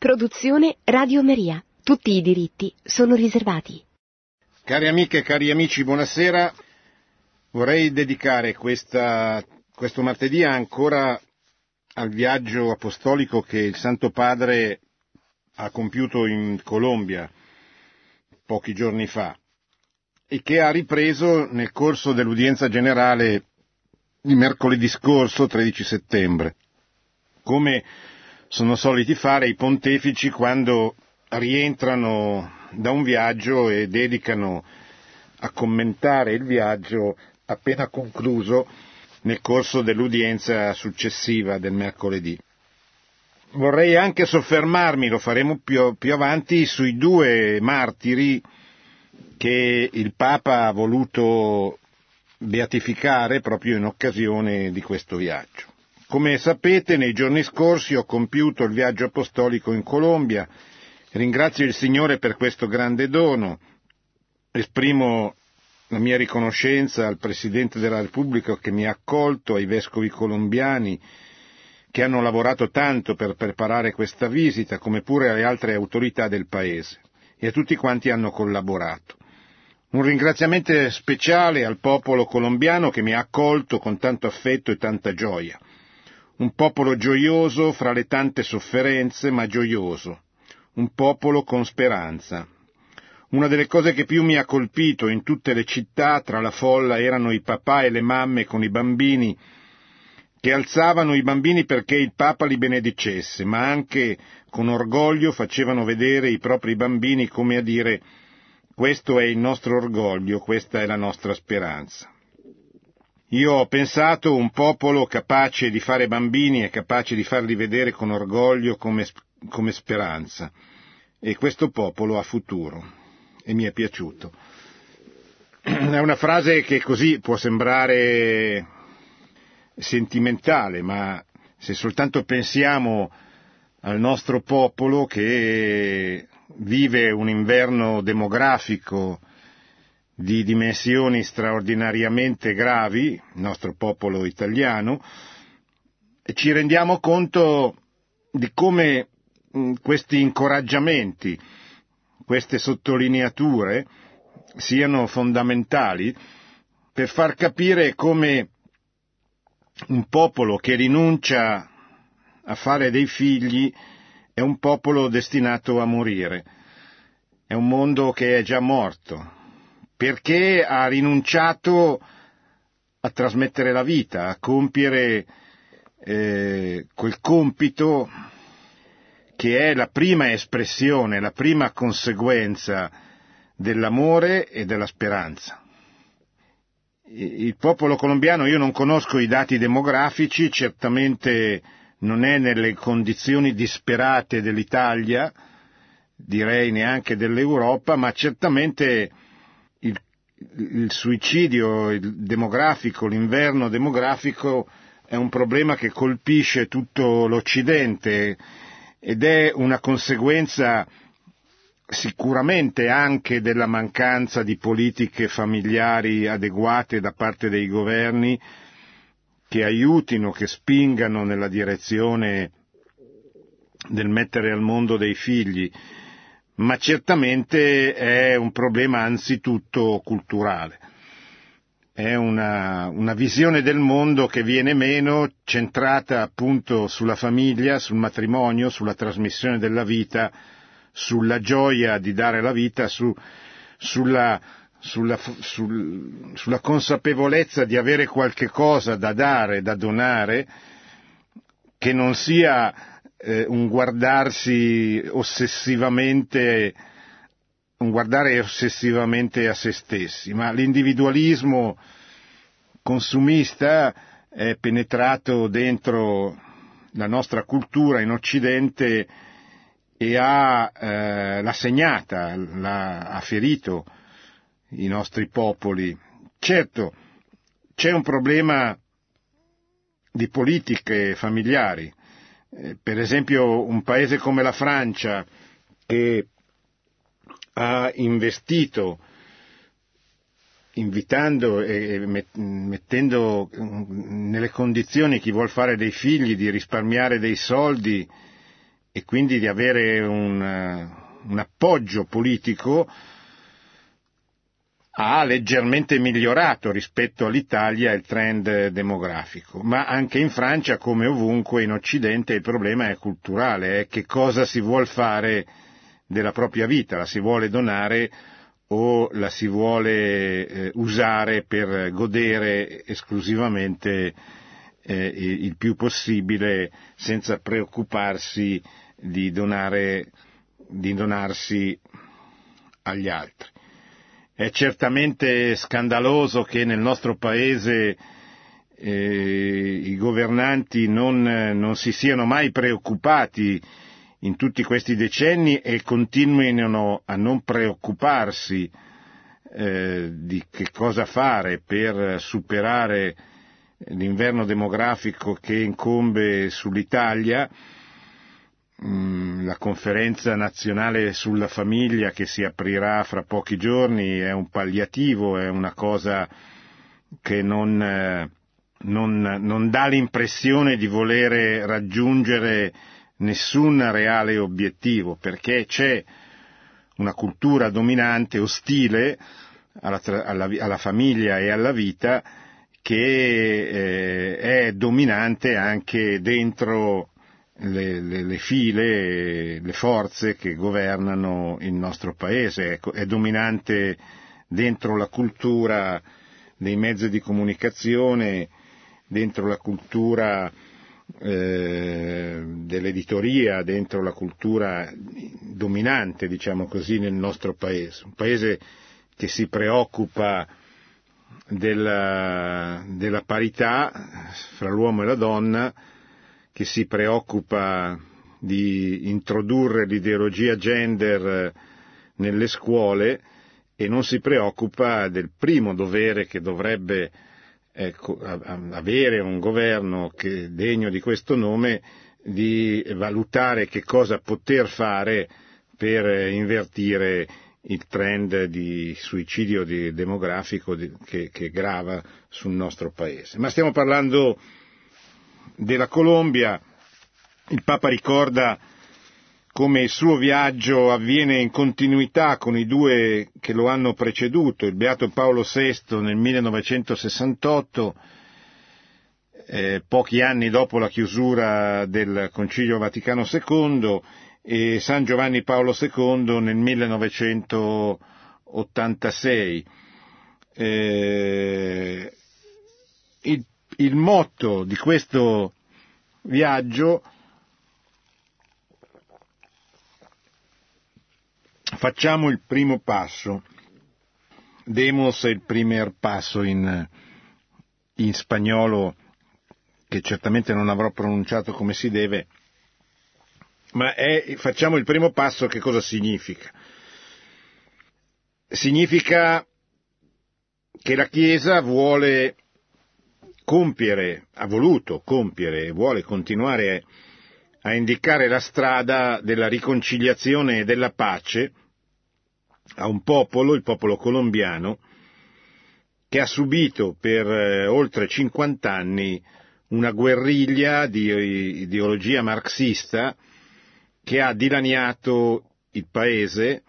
Produzione Radio Maria. Tutti i diritti sono riservati. Cari amiche e cari amici, buonasera. Vorrei dedicare questa, questo martedì ancora al viaggio apostolico che il Santo Padre ha compiuto in Colombia pochi giorni fa e che ha ripreso nel corso dell'udienza generale di mercoledì scorso, 13 settembre. Come sono soliti fare i pontefici quando rientrano da un viaggio e dedicano a commentare il viaggio appena concluso nel corso dell'udienza successiva del mercoledì. Vorrei anche soffermarmi, lo faremo più, più avanti, sui due martiri che il Papa ha voluto beatificare proprio in occasione di questo viaggio. Come sapete, nei giorni scorsi ho compiuto il viaggio apostolico in Colombia. Ringrazio il Signore per questo grande dono. Esprimo la mia riconoscenza al Presidente della Repubblica che mi ha accolto, ai vescovi colombiani che hanno lavorato tanto per preparare questa visita, come pure alle altre autorità del Paese e a tutti quanti hanno collaborato. Un ringraziamento speciale al popolo colombiano che mi ha accolto con tanto affetto e tanta gioia un popolo gioioso fra le tante sofferenze, ma gioioso, un popolo con speranza. Una delle cose che più mi ha colpito in tutte le città tra la folla erano i papà e le mamme con i bambini che alzavano i bambini perché il Papa li benedicesse, ma anche con orgoglio facevano vedere i propri bambini come a dire questo è il nostro orgoglio, questa è la nostra speranza. Io ho pensato un popolo capace di fare bambini e capace di farli vedere con orgoglio come, come speranza. E questo popolo ha futuro. E mi è piaciuto. È una frase che così può sembrare sentimentale, ma se soltanto pensiamo al nostro popolo che vive un inverno demografico di dimensioni straordinariamente gravi, il nostro popolo italiano, e ci rendiamo conto di come questi incoraggiamenti, queste sottolineature siano fondamentali per far capire come un popolo che rinuncia a fare dei figli è un popolo destinato a morire, è un mondo che è già morto, perché ha rinunciato a trasmettere la vita, a compiere eh, quel compito che è la prima espressione, la prima conseguenza dell'amore e della speranza. Il popolo colombiano, io non conosco i dati demografici, certamente non è nelle condizioni disperate dell'Italia, direi neanche dell'Europa, ma certamente il, suicidio il demografico, l'inverno demografico è un problema che colpisce tutto l'Occidente ed è una conseguenza sicuramente anche della mancanza di politiche familiari adeguate da parte dei governi che aiutino, che spingano nella direzione del mettere al mondo dei figli ma certamente è un problema anzitutto culturale. È una, una, visione del mondo che viene meno, centrata appunto sulla famiglia, sul matrimonio, sulla trasmissione della vita, sulla gioia di dare la vita, su, sulla, sulla, sul, sulla consapevolezza di avere qualche cosa da dare, da donare, che non sia eh, un guardarsi ossessivamente, un guardare ossessivamente a se stessi, ma l'individualismo consumista è penetrato dentro la nostra cultura in Occidente e ha, eh, l'ha segnata, l'ha, ha ferito i nostri popoli. Certo, c'è un problema di politiche familiari, per esempio un paese come la Francia che ha investito invitando e mettendo nelle condizioni chi vuol fare dei figli di risparmiare dei soldi e quindi di avere un, un appoggio politico ha leggermente migliorato rispetto all'Italia il trend demografico, ma anche in Francia, come ovunque in Occidente, il problema è culturale, è che cosa si vuole fare della propria vita, la si vuole donare o la si vuole eh, usare per godere esclusivamente eh, il più possibile senza preoccuparsi di, donare, di donarsi agli altri. È certamente scandaloso che nel nostro Paese eh, i governanti non, non si siano mai preoccupati in tutti questi decenni e continuino a non preoccuparsi eh, di che cosa fare per superare l'inverno demografico che incombe sull'Italia, la conferenza nazionale sulla famiglia che si aprirà fra pochi giorni è un palliativo, è una cosa che non, eh, non, non dà l'impressione di volere raggiungere nessun reale obiettivo, perché c'è una cultura dominante, ostile alla, alla, alla famiglia e alla vita, che eh, è dominante anche dentro le, le, le, file, le forze che governano il nostro paese, è, è dominante dentro la cultura dei mezzi di comunicazione, dentro la cultura eh, dell'editoria, dentro la cultura dominante, diciamo così, nel nostro paese. Un paese che si preoccupa della, della parità fra l'uomo e la donna, che si preoccupa di introdurre l'ideologia gender nelle scuole e non si preoccupa del primo dovere che dovrebbe ecco, avere un governo degno di questo nome di valutare che cosa poter fare per invertire il trend di suicidio di demografico che grava sul nostro paese. Ma stiamo parlando della Colombia, il Papa ricorda come il suo viaggio avviene in continuità con i due che lo hanno preceduto, il Beato Paolo VI nel 1968, eh, pochi anni dopo la chiusura del Concilio Vaticano II, e San Giovanni Paolo II nel 1986. Eh, il, il motto di questo viaggio Facciamo il primo passo. Demos è il primer passo in, in spagnolo, che certamente non avrò pronunciato come si deve, ma è, facciamo il primo passo che cosa significa? Significa che la Chiesa vuole compiere, ha voluto compiere e vuole continuare a indicare la strada della riconciliazione e della pace a un popolo, il popolo colombiano, che ha subito per eh, oltre 50 anni una guerriglia di ideologia marxista che ha dilaniato il paese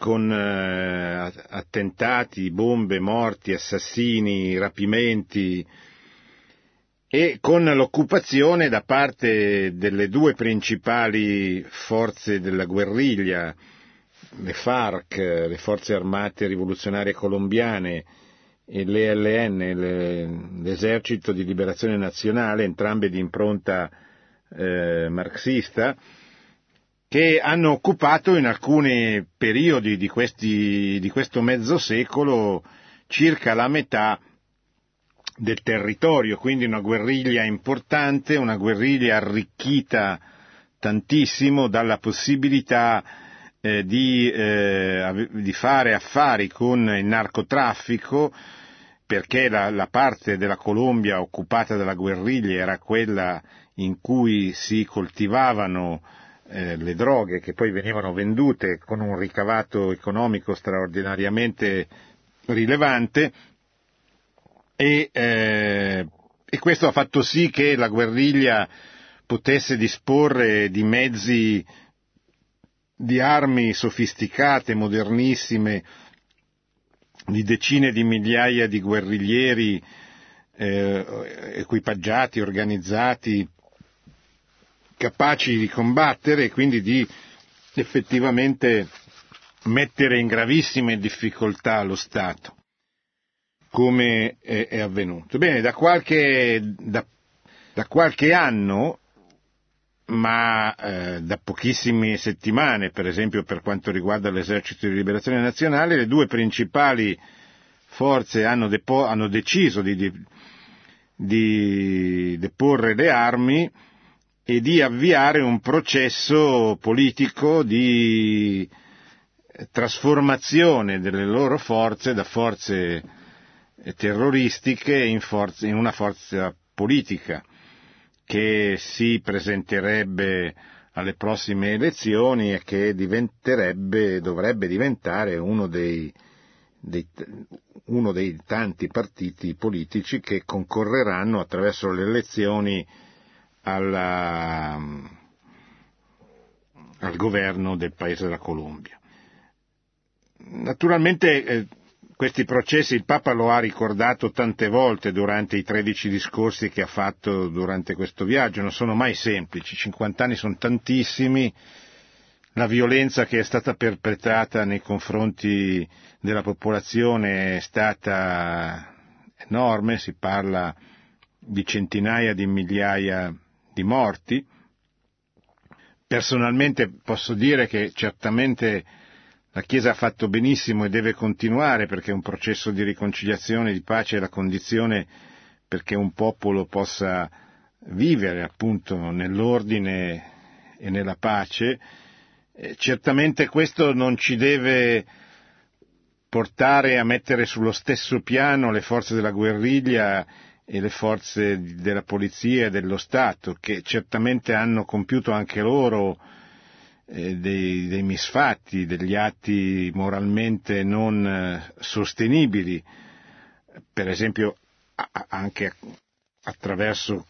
con eh, attentati, bombe, morti, assassini, rapimenti e con l'occupazione da parte delle due principali forze della guerriglia, le FARC, le forze armate rivoluzionarie colombiane, e l'ELN, l'esercito di liberazione nazionale, entrambe di impronta eh, marxista, che hanno occupato in alcuni periodi di, questi, di questo mezzo secolo circa la metà del territorio, quindi una guerriglia importante, una guerriglia arricchita tantissimo dalla possibilità eh, di, eh, di, fare affari con il narcotraffico, perché la, la, parte della Colombia occupata dalla guerriglia era quella in cui si coltivavano eh, le droghe che poi venivano vendute con un ricavato economico straordinariamente rilevante e, eh, e questo ha fatto sì che la guerriglia potesse disporre di mezzi, di armi sofisticate, modernissime, di decine di migliaia di guerriglieri eh, equipaggiati, organizzati, capaci di combattere e quindi di effettivamente mettere in gravissime difficoltà lo Stato, come è, avvenuto. Bene, da qualche, da, da qualche anno, ma eh, da pochissime settimane, per esempio per quanto riguarda l'esercito di liberazione nazionale, le due principali forze hanno, depo- hanno deciso di, di, di deporre le armi e di avviare un processo politico di trasformazione delle loro forze da forze terroristiche in, forze, in una forza politica che si presenterebbe alle prossime elezioni e che dovrebbe diventare uno dei, dei, uno dei tanti partiti politici che concorreranno attraverso le elezioni alla, al governo del paese della Colombia. Naturalmente eh, questi processi il Papa lo ha ricordato tante volte durante i 13 discorsi che ha fatto durante questo viaggio, non sono mai semplici, 50 anni sono tantissimi, la violenza che è stata perpetrata nei confronti della popolazione è stata enorme, si parla di centinaia di migliaia di morti. Personalmente posso dire che certamente la Chiesa ha fatto benissimo e deve continuare perché un processo di riconciliazione, di pace è la condizione perché un popolo possa vivere appunto nell'ordine e nella pace. E certamente questo non ci deve portare a mettere sullo stesso piano le forze della guerriglia e le forze della polizia e dello Stato, che certamente hanno compiuto anche loro eh, dei, dei, misfatti, degli atti moralmente non eh, sostenibili, per esempio anche attraverso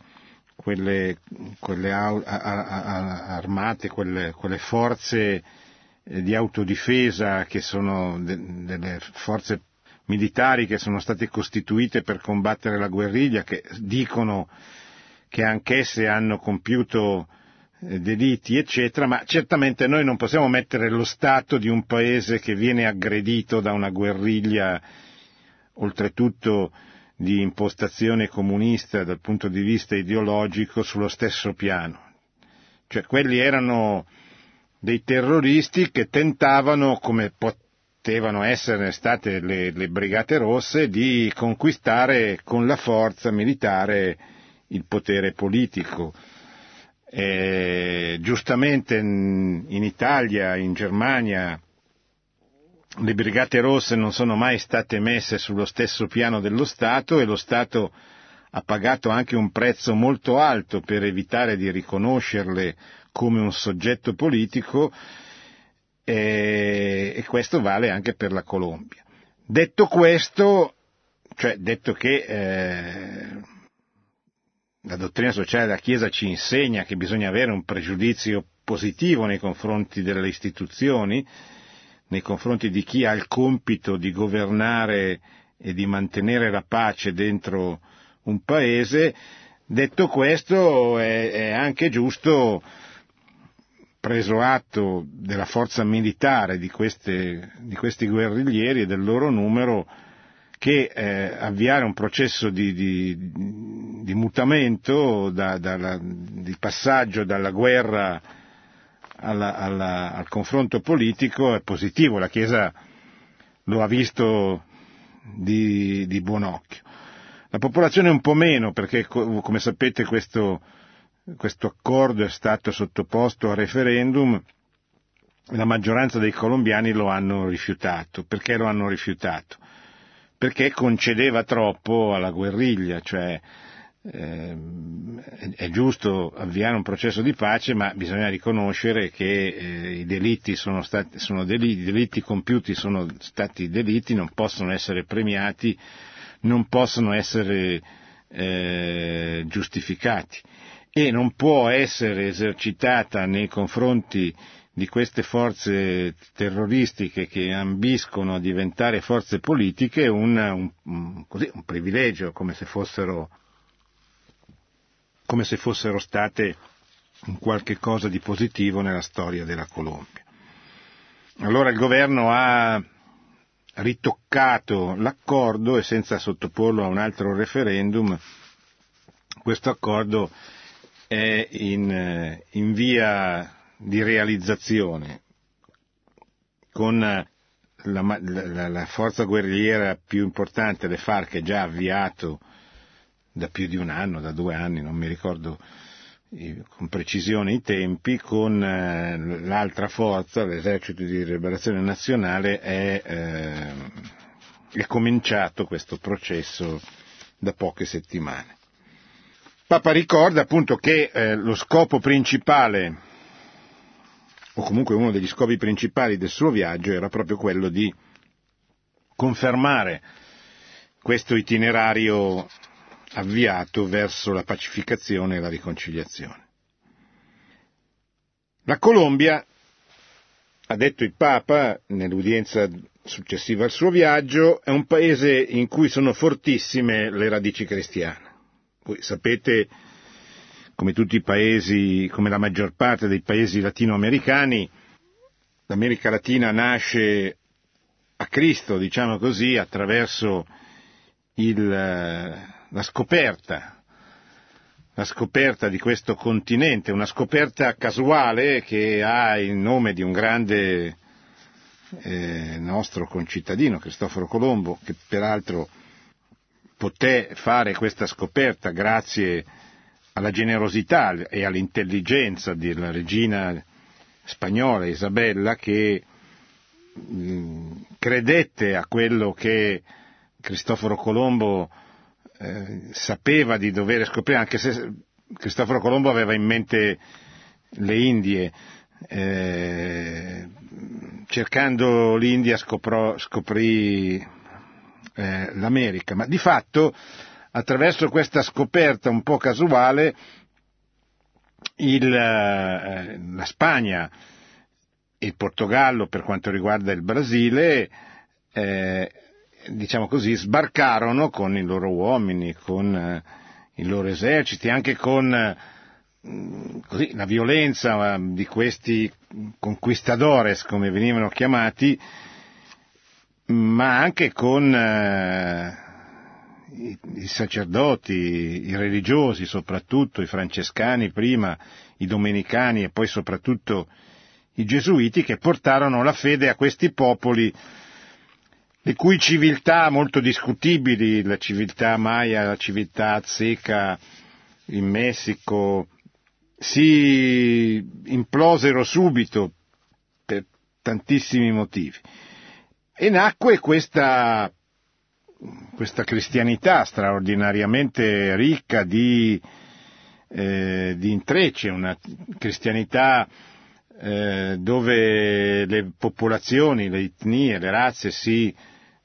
quelle, quelle armate, quelle, quelle forze eh, di autodifesa che sono de, delle forze militari che sono state costituite per combattere la guerriglia, che dicono che anch'esse hanno compiuto eh, delitti, eccetera, ma certamente noi non possiamo mettere lo Stato di un paese che viene aggredito da una guerriglia, oltretutto di impostazione comunista dal punto di vista ideologico, sullo stesso piano. Cioè quelli erano dei terroristi che tentavano, come potevano essere state le, le Brigate Rosse, di conquistare con la forza militare il potere politico. E, giustamente in, Italia, in Germania, le Brigate Rosse non sono mai state messe sullo stesso piano dello Stato e lo Stato ha pagato anche un prezzo molto alto per evitare di riconoscerle come un soggetto politico e, e questo vale anche per la Colombia. Detto questo, cioè detto che eh, la dottrina sociale della Chiesa ci insegna che bisogna avere un pregiudizio positivo nei confronti delle istituzioni, nei confronti di chi ha il compito di governare e di mantenere la pace dentro un paese, detto questo è, è anche giusto preso atto della forza militare di, queste, di questi guerriglieri e del loro numero, che eh, avviare un processo di, di, di mutamento, da, da, di passaggio dalla guerra alla, alla, al confronto politico è positivo, la Chiesa lo ha visto di, di buon occhio. La popolazione un po' meno, perché come sapete questo questo accordo è stato sottoposto a referendum, la maggioranza dei colombiani lo hanno rifiutato. Perché lo hanno rifiutato? Perché concedeva troppo alla guerriglia, cioè eh, è giusto avviare un processo di pace, ma bisogna riconoscere che eh, i delitti sono stati, sono delitti, i delitti compiuti sono stati delitti, non possono essere premiati, non possono essere eh, giustificati e non può essere esercitata nei confronti di queste forze terroristiche che ambiscono a diventare forze politiche un, un, così, un privilegio, come se, fossero, come se fossero state un qualche cosa di positivo nella storia della Colombia. Allora il governo ha ritoccato l'accordo e senza sottoporlo a un altro referendum, questo accordo è in, in via di realizzazione con la, la, la, forza guerrigliera più importante, le FARC, già avviato da più di un anno, da due anni, non mi ricordo con precisione i tempi, con eh, l'altra forza, l'esercito di liberazione nazionale, è, eh, è cominciato questo processo da poche settimane. Papa ricorda appunto che eh, lo scopo principale o comunque uno degli scopi principali del suo viaggio era proprio quello di confermare questo itinerario avviato verso la pacificazione e la riconciliazione. La Colombia, ha detto il Papa nell'udienza successiva al suo viaggio, è un paese in cui sono fortissime le radici cristiane. Voi sapete come tutti i paesi, come la maggior parte dei paesi latinoamericani, l'America Latina nasce a Cristo, diciamo così, attraverso il, la scoperta, la scoperta di questo continente, una scoperta casuale che ha il nome di un grande eh, nostro concittadino, Cristoforo Colombo, che peraltro poté fare questa scoperta grazie alla generosità e all'intelligenza della regina spagnola Isabella che mh, credette a quello che Cristoforo Colombo eh, sapeva di dover scoprire, anche se Cristoforo Colombo aveva in mente le Indie, eh, cercando l'India scoprò, scoprì eh, l'America, ma di fatto attraverso questa scoperta un po' casuale il, eh, la Spagna e il Portogallo per quanto riguarda il Brasile eh, diciamo così, sbarcarono con i loro uomini, con eh, i loro eserciti, anche con eh, così, la violenza eh, di questi conquistadores, come venivano chiamati, ma anche con eh, i, i sacerdoti, i religiosi soprattutto, i francescani prima, i domenicani e poi soprattutto i gesuiti che portarono la fede a questi popoli le cui civiltà molto discutibili, la civiltà maya, la civiltà azteca in Messico, si implosero subito per tantissimi motivi. E nacque questa questa cristianità straordinariamente ricca di, eh, di intrecci, una cristianità eh, dove le popolazioni, le etnie, le razze si,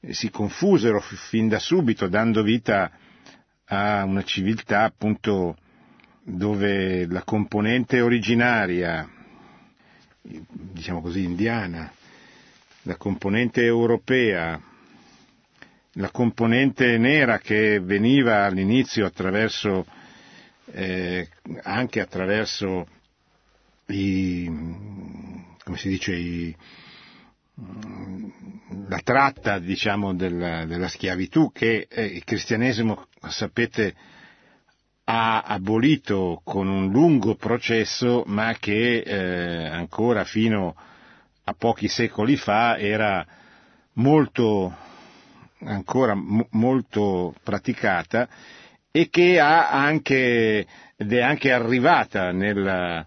si confusero fin da subito, dando vita a una civiltà appunto dove la componente originaria, diciamo così, indiana, la componente europea, la componente nera che veniva all'inizio attraverso, eh, anche attraverso i, come si dice, i, la tratta diciamo, della, della, schiavitù che eh, il cristianesimo, sapete, ha abolito con un lungo processo ma che eh, ancora fino a pochi secoli fa era molto ancora m- molto praticata e che ha anche, ed è anche arrivata nel,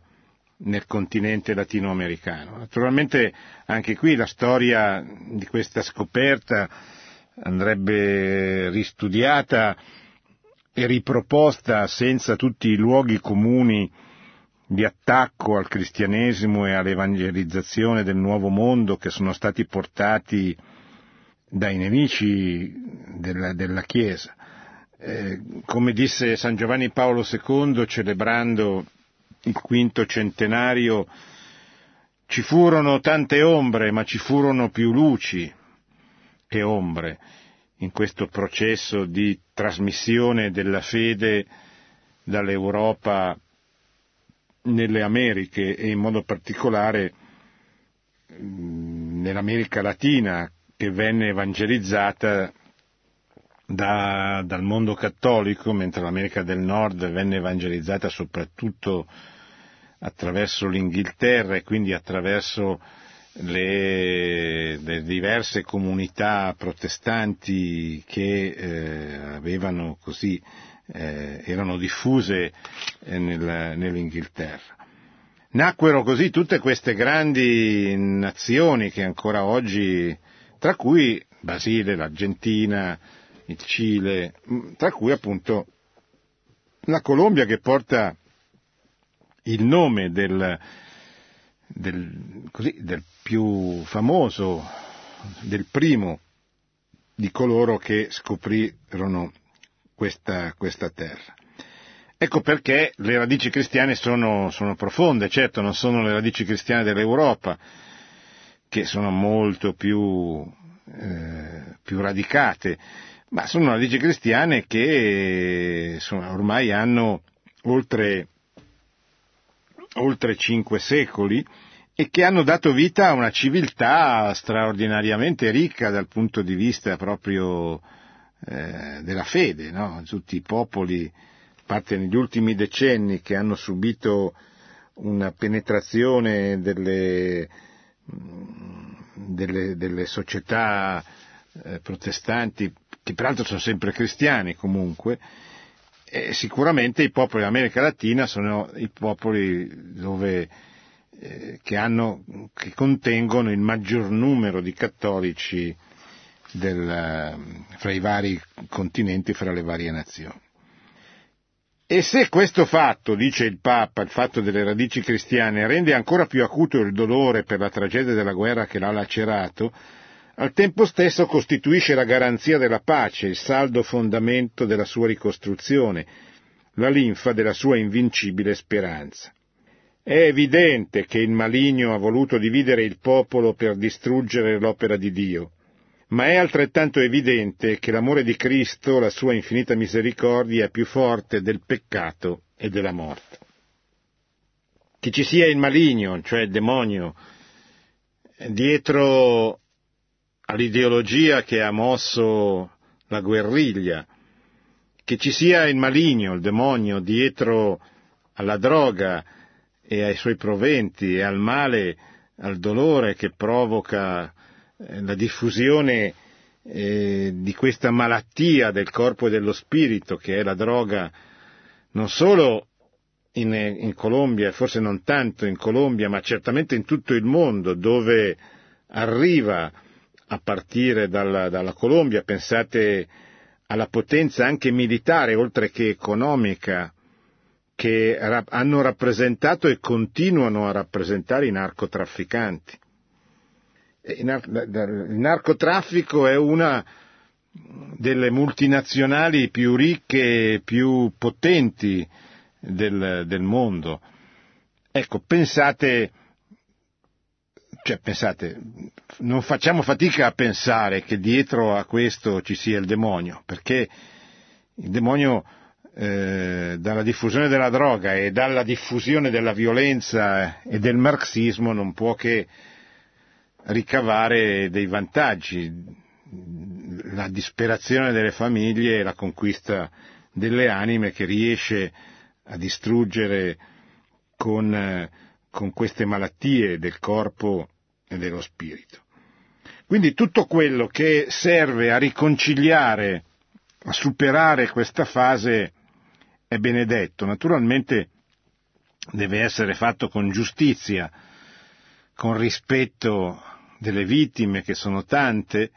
nel continente latinoamericano. Naturalmente anche qui la storia di questa scoperta andrebbe ristudiata e riproposta senza tutti i luoghi comuni di attacco al cristianesimo e all'evangelizzazione del nuovo mondo che sono stati portati dai nemici della, della Chiesa. eh, come disse San Giovanni Paolo II celebrando il quinto centenario, ci furono tante ombre, ma ci furono più luci che ombre in questo processo di trasmissione della fede dall'Europa nelle Americhe e in modo particolare mm, nell'America Latina che venne evangelizzata da, dal mondo cattolico, mentre l'America del Nord venne evangelizzata soprattutto attraverso l'Inghilterra e quindi attraverso le, le diverse comunità protestanti che eh, avevano così, eh, erano diffuse eh, nel, nell'Inghilterra. Nacquero così tutte queste grandi nazioni che ancora oggi, tra cui Basile, l'Argentina, il Cile, tra cui appunto la Colombia che porta il nome del, del, così, del più famoso, del primo di coloro che scoprirono questa, questa terra. Ecco perché le radici cristiane sono, sono, profonde, certo non sono le radici cristiane dell'Europa, che sono molto più, eh, più radicate, ma sono radici cristiane che insomma, ormai hanno oltre, oltre cinque secoli e che hanno dato vita a una civiltà straordinariamente ricca dal punto di vista proprio eh, della fede, no? tutti i popoli, a parte negli ultimi decenni, che hanno subito una penetrazione delle, mm, delle, delle società eh, protestanti che peraltro sono sempre cristiani comunque, e sicuramente i popoli dell'America Latina sono i popoli dove, eh, che, hanno, che, contengono il maggior numero di cattolici del, fra i vari continenti, fra le varie nazioni. E se questo fatto, dice il Papa, il fatto delle radici cristiane, rende ancora più acuto il dolore per la tragedia della guerra che l'ha lacerato, al tempo stesso costituisce la garanzia della pace, il saldo fondamento della sua ricostruzione, la linfa della sua invincibile speranza. È evidente che il maligno ha voluto dividere il popolo per distruggere l'opera di Dio, ma è altrettanto evidente che l'amore di Cristo, la sua infinita misericordia, è più forte del peccato e della morte. Che ci sia il maligno, cioè il demonio, dietro all'ideologia che ha mosso la guerriglia, che ci sia il maligno, il demonio dietro alla droga e ai suoi proventi e al male, al dolore che provoca la diffusione eh, di questa malattia del corpo e dello spirito che è la droga, non solo in, in Colombia, forse non tanto in Colombia, ma certamente in tutto il mondo, dove arriva a partire dalla, dalla Colombia, pensate alla potenza anche militare oltre che economica che hanno rappresentato e continuano a rappresentare i narcotrafficanti. Il narcotraffico è una delle multinazionali più ricche e più potenti del, del mondo. Ecco, pensate cioè, pensate, non facciamo fatica a pensare che dietro a questo ci sia il demonio, perché il demonio eh, dalla diffusione della droga e dalla diffusione della violenza e del marxismo non può che ricavare dei vantaggi, la disperazione delle famiglie e la conquista delle anime che riesce a distruggere con, con queste malattie del corpo e dello spirito. Quindi tutto quello che serve a riconciliare, a superare questa fase è benedetto. Naturalmente deve essere fatto con giustizia, con rispetto delle vittime che sono tante,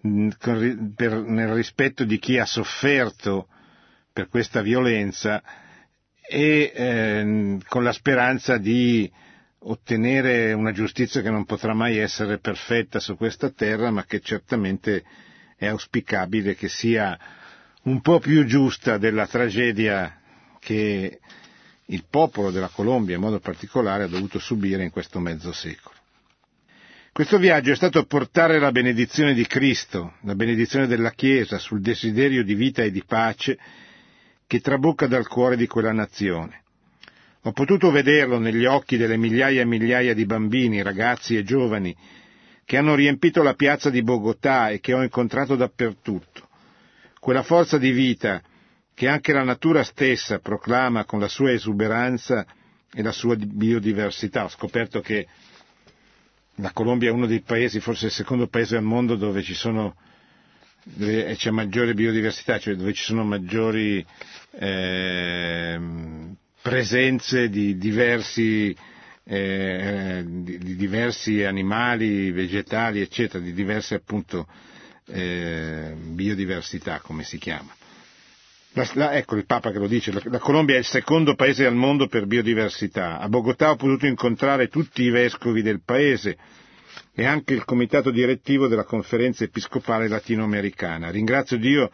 per, nel rispetto di chi ha sofferto per questa violenza e eh, con la speranza di ottenere una giustizia che non potrà mai essere perfetta su questa terra, ma che certamente è auspicabile che sia un po' più giusta della tragedia che il popolo della Colombia in modo particolare ha dovuto subire in questo mezzo secolo. Questo viaggio è stato portare la benedizione di Cristo, la benedizione della Chiesa sul desiderio di vita e di pace che trabocca dal cuore di quella nazione. Ho potuto vederlo negli occhi delle migliaia e migliaia di bambini, ragazzi e giovani che hanno riempito la piazza di Bogotà e che ho incontrato dappertutto. Quella forza di vita che anche la natura stessa proclama con la sua esuberanza e la sua biodiversità. Ho scoperto che la Colombia è uno dei paesi, forse il secondo paese al mondo dove sono dove c'è maggiore biodiversità, cioè dove ci sono maggiori eh, presenze di diversi, eh, di diversi, animali, vegetali, eccetera, di diverse appunto eh, biodiversità, come si chiama. La, la, ecco il Papa che lo dice, la, la, Colombia è il secondo paese al mondo per biodiversità. A Bogotà ho potuto incontrare tutti i vescovi del paese e anche il comitato direttivo della conferenza episcopale latinoamericana. Ringrazio Dio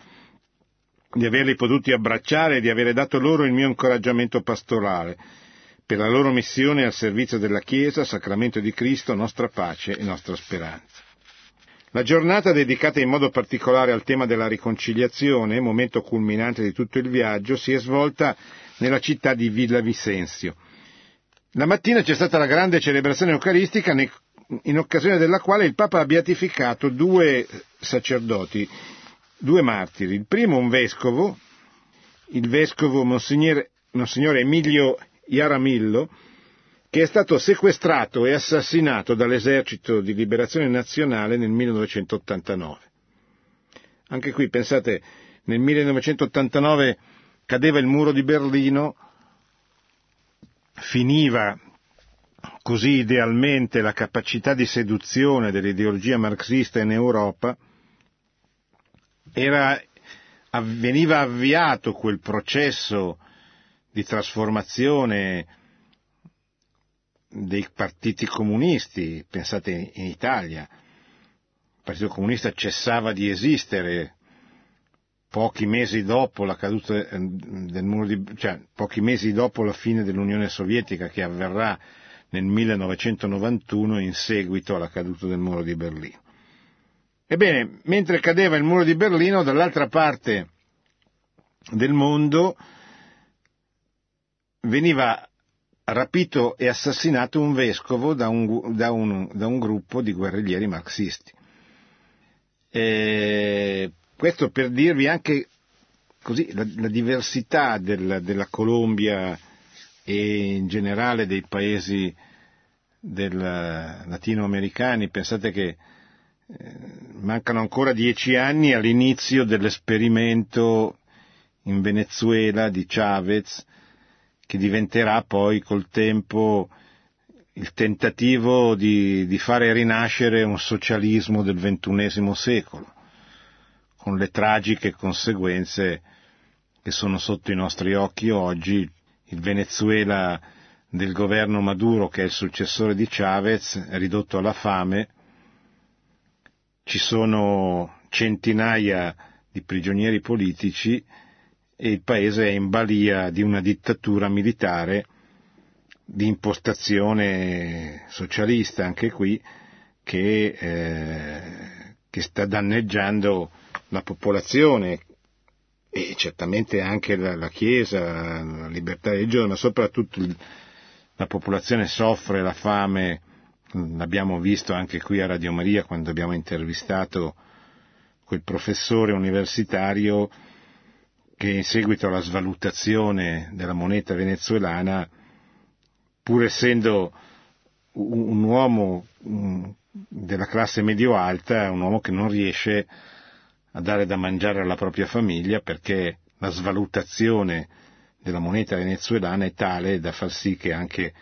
di averli potuti abbracciare e di avere dato loro il mio incoraggiamento pastorale per la loro missione al servizio della Chiesa, sacramento di Cristo, nostra pace e nostra speranza. La giornata dedicata in modo particolare al tema della riconciliazione, momento culminante di tutto il viaggio, si è svolta nella città di Villa Vicenzio. La mattina c'è stata la grande celebrazione eucaristica in occasione della quale il Papa ha beatificato due sacerdoti, due martiri. Il primo un vescovo, il vescovo Monsignore, Monsignore Emilio Iaramillo, che è stato sequestrato e assassinato dall'esercito di liberazione nazionale nel 1989. Anche qui pensate, nel 1989 cadeva il muro di Berlino, finiva così idealmente la capacità di seduzione dell'ideologia marxista in Europa, era, veniva avviato quel processo di trasformazione dei partiti comunisti, pensate in Italia, il Partito Comunista cessava di esistere pochi mesi dopo la caduta eh, del muro di, cioè pochi mesi dopo la fine dell'Unione Sovietica che avverrà nel 1991 in seguito alla caduta del muro di Berlino. Ebbene, mentre cadeva il muro di Berlino, dall'altra parte del mondo veniva rapito e assassinato un vescovo da un, da un, da un gruppo di guerriglieri marxisti. E questo per dirvi anche così, la, la diversità del, della Colombia e in generale dei paesi del, latinoamericani. Pensate che eh, mancano ancora dieci anni all'inizio dell'esperimento in Venezuela di Chavez, che diventerà poi col tempo il tentativo di, di fare rinascere un socialismo del ventunesimo secolo, con le tragiche conseguenze che sono sotto i nostri occhi oggi, il Venezuela del governo Maduro, che è il successore di Chavez, ridotto alla fame, ci sono centinaia di prigionieri politici e il paese è in balia di una dittatura militare di impostazione socialista anche qui che, eh, che sta danneggiando la popolazione e certamente anche la, la Chiesa, la libertà religiosa, ma soprattutto il, la popolazione soffre la fame, l'abbiamo visto anche qui a Radio Maria quando abbiamo intervistato quel professore universitario che in seguito alla svalutazione della moneta venezuelana, pur essendo un uomo della classe medio-alta, un uomo che non riesce a dare da mangiare alla propria famiglia perché la svalutazione della moneta venezuelana è tale da far sì che anche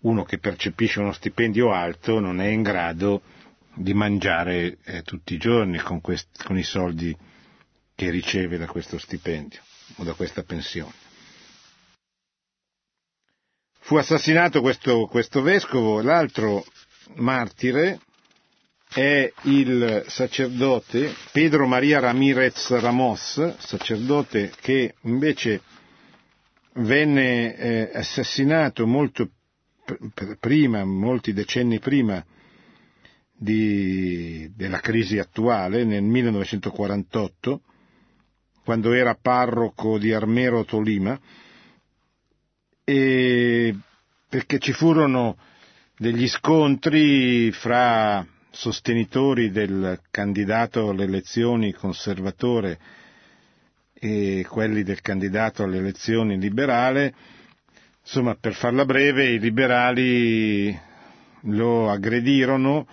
uno che percepisce uno stipendio alto non è in grado di mangiare eh, tutti i giorni con, questi, con i soldi che riceve da questo stipendio o da questa pensione. Fu assassinato questo, questo vescovo, l'altro martire, è il sacerdote Pedro Maria Ramirez Ramos, sacerdote che invece venne eh, assassinato molto prima, molti decenni prima di, della crisi attuale, nel 1948, quando era parroco di Armero Tolima, e perché ci furono degli scontri fra sostenitori del candidato alle elezioni conservatore e quelli del candidato alle elezioni liberale. Insomma, per farla breve, i liberali lo aggredirono,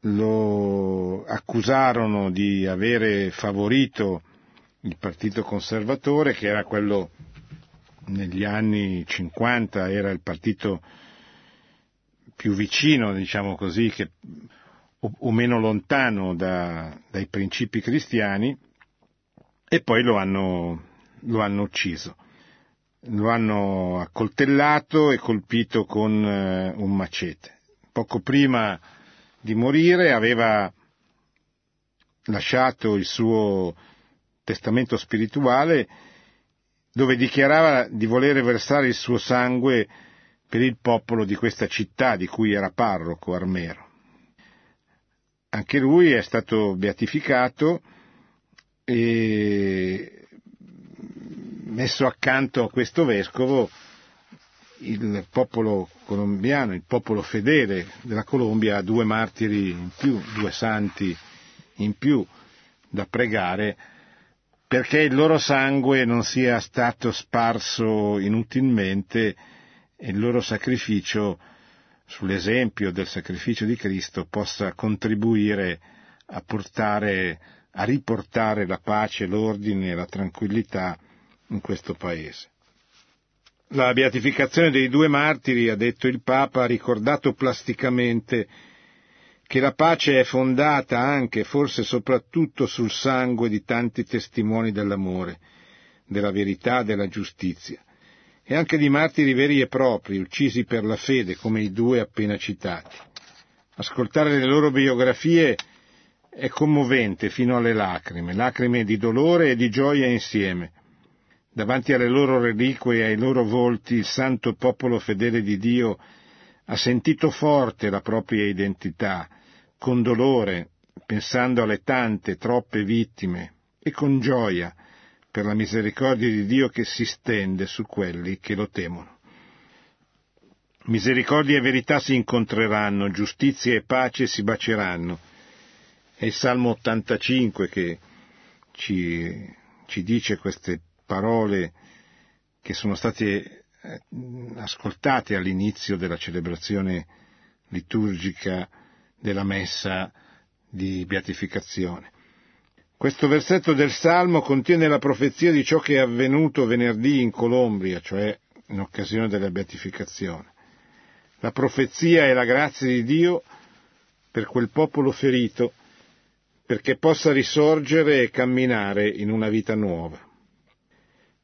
lo accusarono di avere favorito il partito conservatore, che era quello negli anni 50, era il partito più vicino, diciamo così, che, o, o, meno lontano da, dai principi cristiani, e poi lo hanno, lo hanno ucciso. Lo hanno accoltellato e colpito con eh, un macete. Poco prima di morire aveva lasciato il suo testamento spirituale dove dichiarava di volere versare il suo sangue per il popolo di questa città di cui era parroco Armero. Anche lui è stato beatificato e messo accanto a questo vescovo il popolo colombiano, il popolo fedele della Colombia ha due martiri in più, due santi in più da pregare perché il loro sangue non sia stato sparso inutilmente e il loro sacrificio, sull'esempio del sacrificio di Cristo, possa contribuire a portare, a riportare la pace, l'ordine e la tranquillità in questo paese. La beatificazione dei due martiri, ha detto il Papa, ha ricordato plasticamente che la pace è fondata anche, forse soprattutto, sul sangue di tanti testimoni dell'amore, della verità, della giustizia, e anche di martiri veri e propri, uccisi per la fede, come i due appena citati. Ascoltare le loro biografie è commovente fino alle lacrime, lacrime di dolore e di gioia insieme. Davanti alle loro reliquie e ai loro volti il santo popolo fedele di Dio ha sentito forte la propria identità, con dolore, pensando alle tante, troppe vittime, e con gioia, per la misericordia di Dio che si stende su quelli che lo temono. Misericordia e verità si incontreranno, giustizia e pace si baceranno. È il Salmo 85 che ci, ci dice queste parole che sono state eh, ascoltate all'inizio della celebrazione liturgica della messa di beatificazione. Questo versetto del Salmo contiene la profezia di ciò che è avvenuto venerdì in Colombia, cioè in occasione della beatificazione. La profezia è la grazia di Dio per quel popolo ferito, perché possa risorgere e camminare in una vita nuova.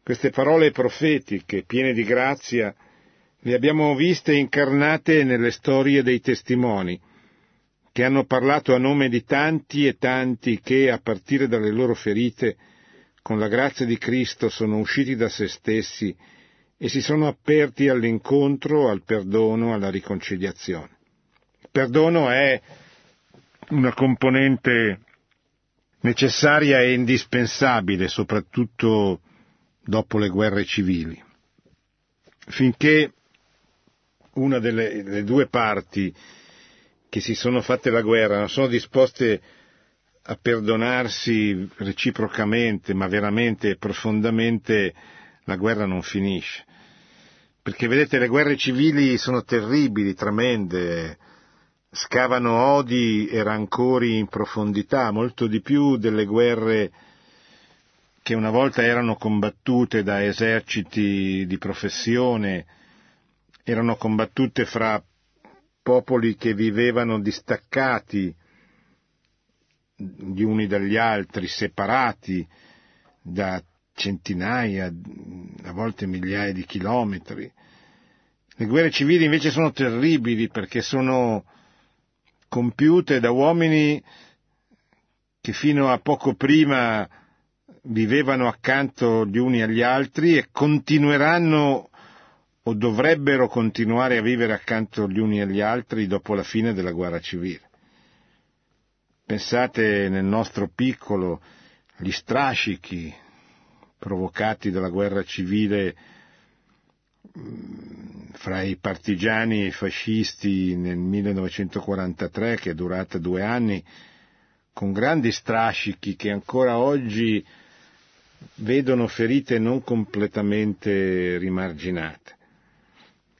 Queste parole profetiche, piene di grazia, le abbiamo viste incarnate nelle storie dei testimoni, che hanno parlato a nome di tanti e tanti che, a partire dalle loro ferite, con la grazia di Cristo sono usciti da se stessi e si sono aperti all'incontro, al perdono, alla riconciliazione. Il perdono è una componente necessaria e indispensabile, soprattutto dopo le guerre civili. Finché una delle due parti che si sono fatte la guerra non sono disposte a perdonarsi reciprocamente, ma veramente e profondamente, la guerra non finisce. Perché vedete, le guerre civili sono terribili, tremende, scavano odi e rancori in profondità, molto di più delle guerre che una volta erano combattute da eserciti di professione, erano combattute fra popoli che vivevano distaccati gli uni dagli altri, separati da centinaia, a volte migliaia di chilometri. Le guerre civili invece sono terribili perché sono compiute da uomini che fino a poco prima vivevano accanto gli uni agli altri e continueranno o dovrebbero continuare a vivere accanto gli uni agli altri dopo la fine della guerra civile. Pensate nel nostro piccolo agli strascichi provocati dalla guerra civile mm, fra i partigiani e i fascisti nel 1943 che è durata due anni con grandi strascichi che ancora oggi vedono ferite non completamente rimarginate.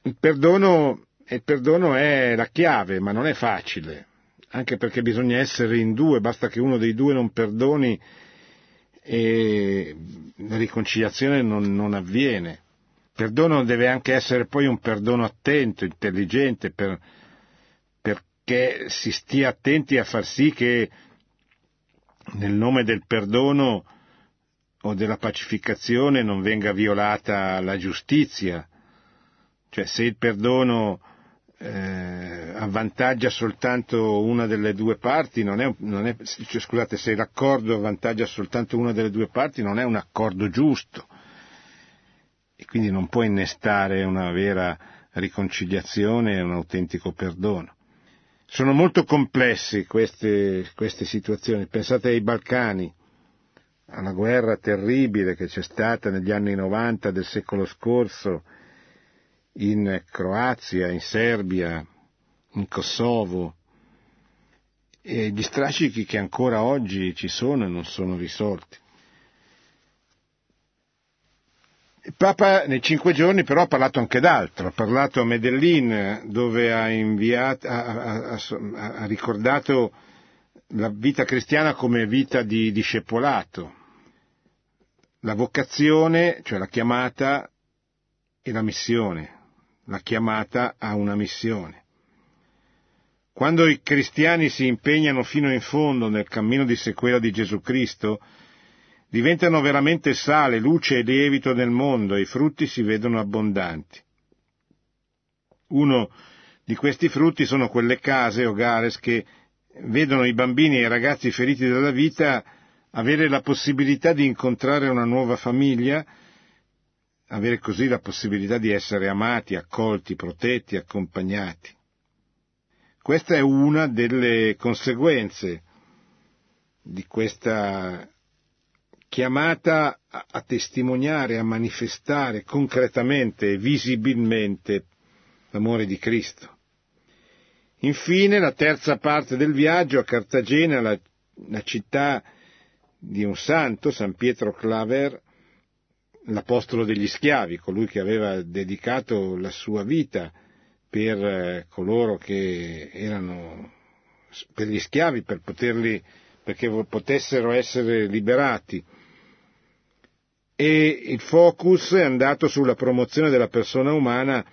Il perdono, il perdono è la chiave, ma non è facile, anche perché bisogna essere in due, basta che uno dei due non perdoni e la riconciliazione non, non avviene. Il perdono deve anche essere poi un perdono attento, intelligente, per, perché si stia attenti a far sì che nel nome del perdono o della pacificazione non venga violata la giustizia, cioè se il perdono eh, avvantaggia soltanto una delle due parti, non è, non è, cioè, scusate, se l'accordo avvantaggia soltanto una delle due parti non è un accordo giusto e quindi non può innestare una vera riconciliazione e un autentico perdono. Sono molto complessi queste, queste situazioni, pensate ai Balcani, alla guerra terribile che c'è stata negli anni 90 del secolo scorso, in Croazia, in Serbia, in Kosovo, e gli strascichi che ancora oggi ci sono e non sono risolti. Il Papa nei cinque giorni però ha parlato anche d'altro, ha parlato a Medellin dove ha, inviato, ha, ha, ha ricordato la vita cristiana come vita di discepolato, la vocazione, cioè la chiamata e la missione la chiamata a una missione. Quando i cristiani si impegnano fino in fondo nel cammino di sequela di Gesù Cristo, diventano veramente sale, luce e lievito nel mondo e i frutti si vedono abbondanti. Uno di questi frutti sono quelle case o gares che vedono i bambini e i ragazzi feriti dalla vita avere la possibilità di incontrare una nuova famiglia avere così la possibilità di essere amati, accolti, protetti, accompagnati. Questa è una delle conseguenze di questa chiamata a, testimoniare, a manifestare concretamente e visibilmente l'amore di Cristo. Infine, la terza parte del viaggio a Cartagena, la, la città di un santo, San Pietro Claver, l'apostolo degli schiavi, colui che aveva dedicato la sua vita per eh, coloro che erano per gli schiavi, per poterli, perché potessero essere liberati. E il focus è andato sulla promozione della persona umana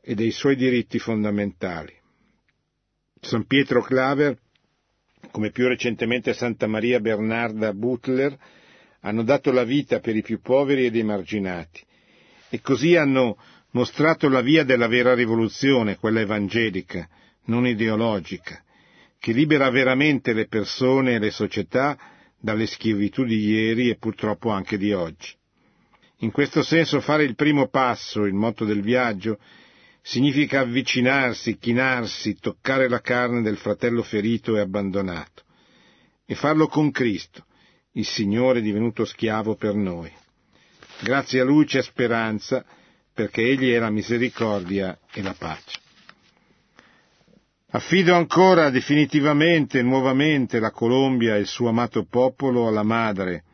e dei suoi diritti fondamentali. San Pietro Claver, come più recentemente Santa Maria Bernarda Butler, hanno dato la vita per i più poveri ed emarginati e così hanno mostrato la via della vera rivoluzione, quella evangelica, non ideologica, che libera veramente le persone e le società dalle schiavitù di ieri e purtroppo anche di oggi. In questo senso fare il primo passo, il motto del viaggio, significa avvicinarsi, chinarsi, toccare la carne del fratello ferito e abbandonato, e farlo con Cristo, il Signore è divenuto schiavo per noi. Grazie a Lui c'è speranza, perché Egli è la misericordia e la pace. Affido ancora definitivamente e nuovamente la Colombia e il suo amato popolo alla Madre,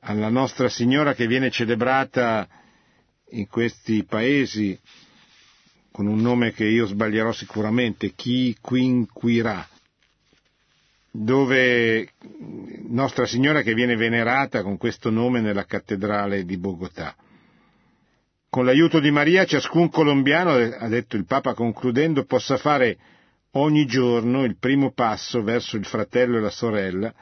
alla Nostra Signora che viene celebrata in questi paesi con un nome che io sbaglierò sicuramente, Chi Quinquirà, dove Nostra Signora che viene venerata con questo nome nella cattedrale di Bogotà. Con l'aiuto di Maria ciascun colombiano, ha detto il Papa concludendo, possa fare ogni giorno il primo passo verso il fratello e la sorella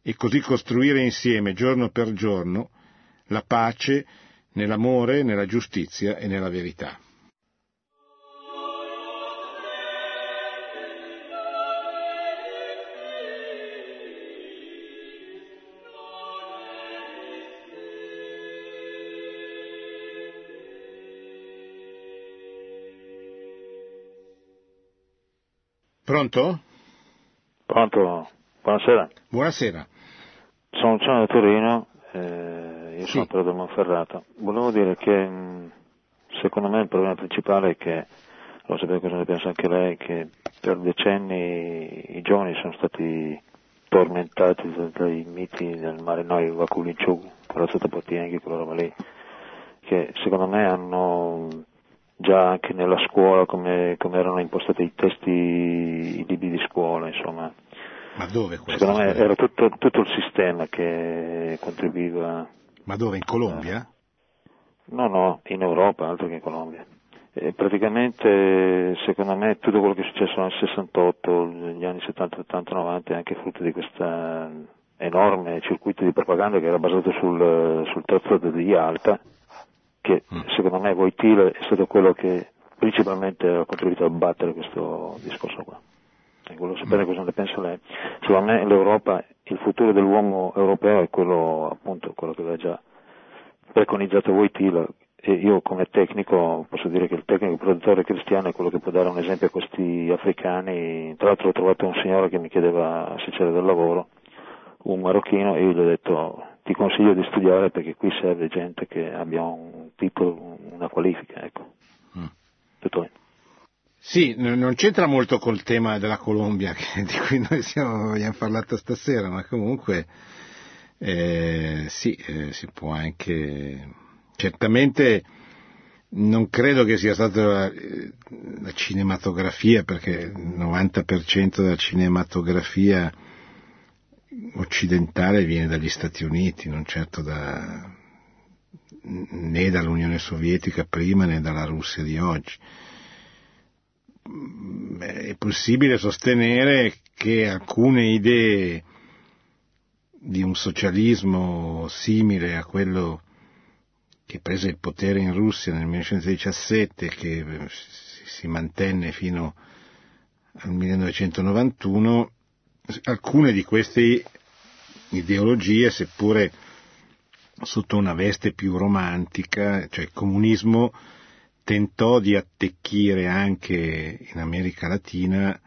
e così costruire insieme, giorno per giorno, la pace nell'amore, nella giustizia e nella verità. Pronto? Pronto? Buonasera. Buonasera. Sono Luciano da Torino, eh, io sono sì. Pedro Monferrato. Volevo dire che mh, secondo me il problema principale è che, lo sapete cosa ne pensa anche lei, che per decenni i giovani sono stati tormentati dai miti del mare Noi, quella sotto Potienghi, quella roba lì, che secondo me hanno già anche nella scuola come, come erano impostati i testi, i libri di scuola, insomma. Ma dove questo? Secondo me era tutto, tutto il sistema che contribuiva. Ma dove? In Colombia? No, no, in Europa, altro che in Colombia. E praticamente, secondo me, tutto quello che è successo nel 68, negli anni 70, 80, 90 è anche frutto di questo enorme circuito di propaganda che era basato sul, sul terzo di Alta, che mm. secondo me Voitile è stato quello che principalmente ha contribuito a battere questo discorso qua. E volevo sapere mm. cosa ne pensa lei. Secondo me l'Europa, il futuro dell'uomo europeo è quello appunto, quello che aveva già preconizzato Voitile, e io come tecnico posso dire che il tecnico produttore cristiano è quello che può dare un esempio a questi africani. Tra l'altro ho trovato un signore che mi chiedeva se c'era del lavoro, un marocchino, e io gli ho detto ti consiglio di studiare perché qui serve gente che abbia un tipo, una qualifica. Ecco. Mm. Tutto bene. Sì, non c'entra molto col tema della Colombia che, di cui noi siamo, abbiamo parlato stasera, ma comunque eh, sì, eh, si può anche Certamente non credo che sia stata la, la cinematografia, perché il 90% della cinematografia occidentale viene dagli Stati Uniti, non certo da, né dall'Unione Sovietica prima né dalla Russia di oggi. È possibile sostenere che alcune idee di un socialismo simile a quello che prese il potere in Russia nel 1917 che eh, si mantenne fino al 1991, alcune di queste ideologie, seppure sotto una veste più romantica, cioè il comunismo tentò di attecchire anche in America Latina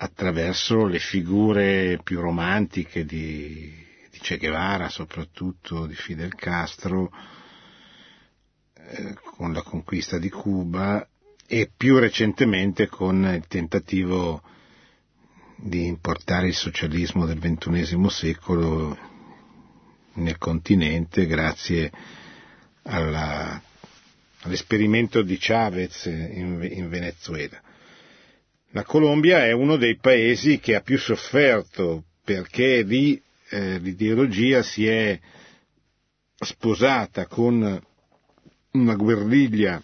attraverso le figure più romantiche di, di Che Guevara, soprattutto di Fidel Castro, eh, con la conquista di Cuba e più recentemente con il tentativo di importare il socialismo del XXI secolo nel continente grazie alla, all'esperimento di Chavez in, in Venezuela. La Colombia è uno dei paesi che ha più sofferto perché lì eh, l'ideologia si è sposata con una guerriglia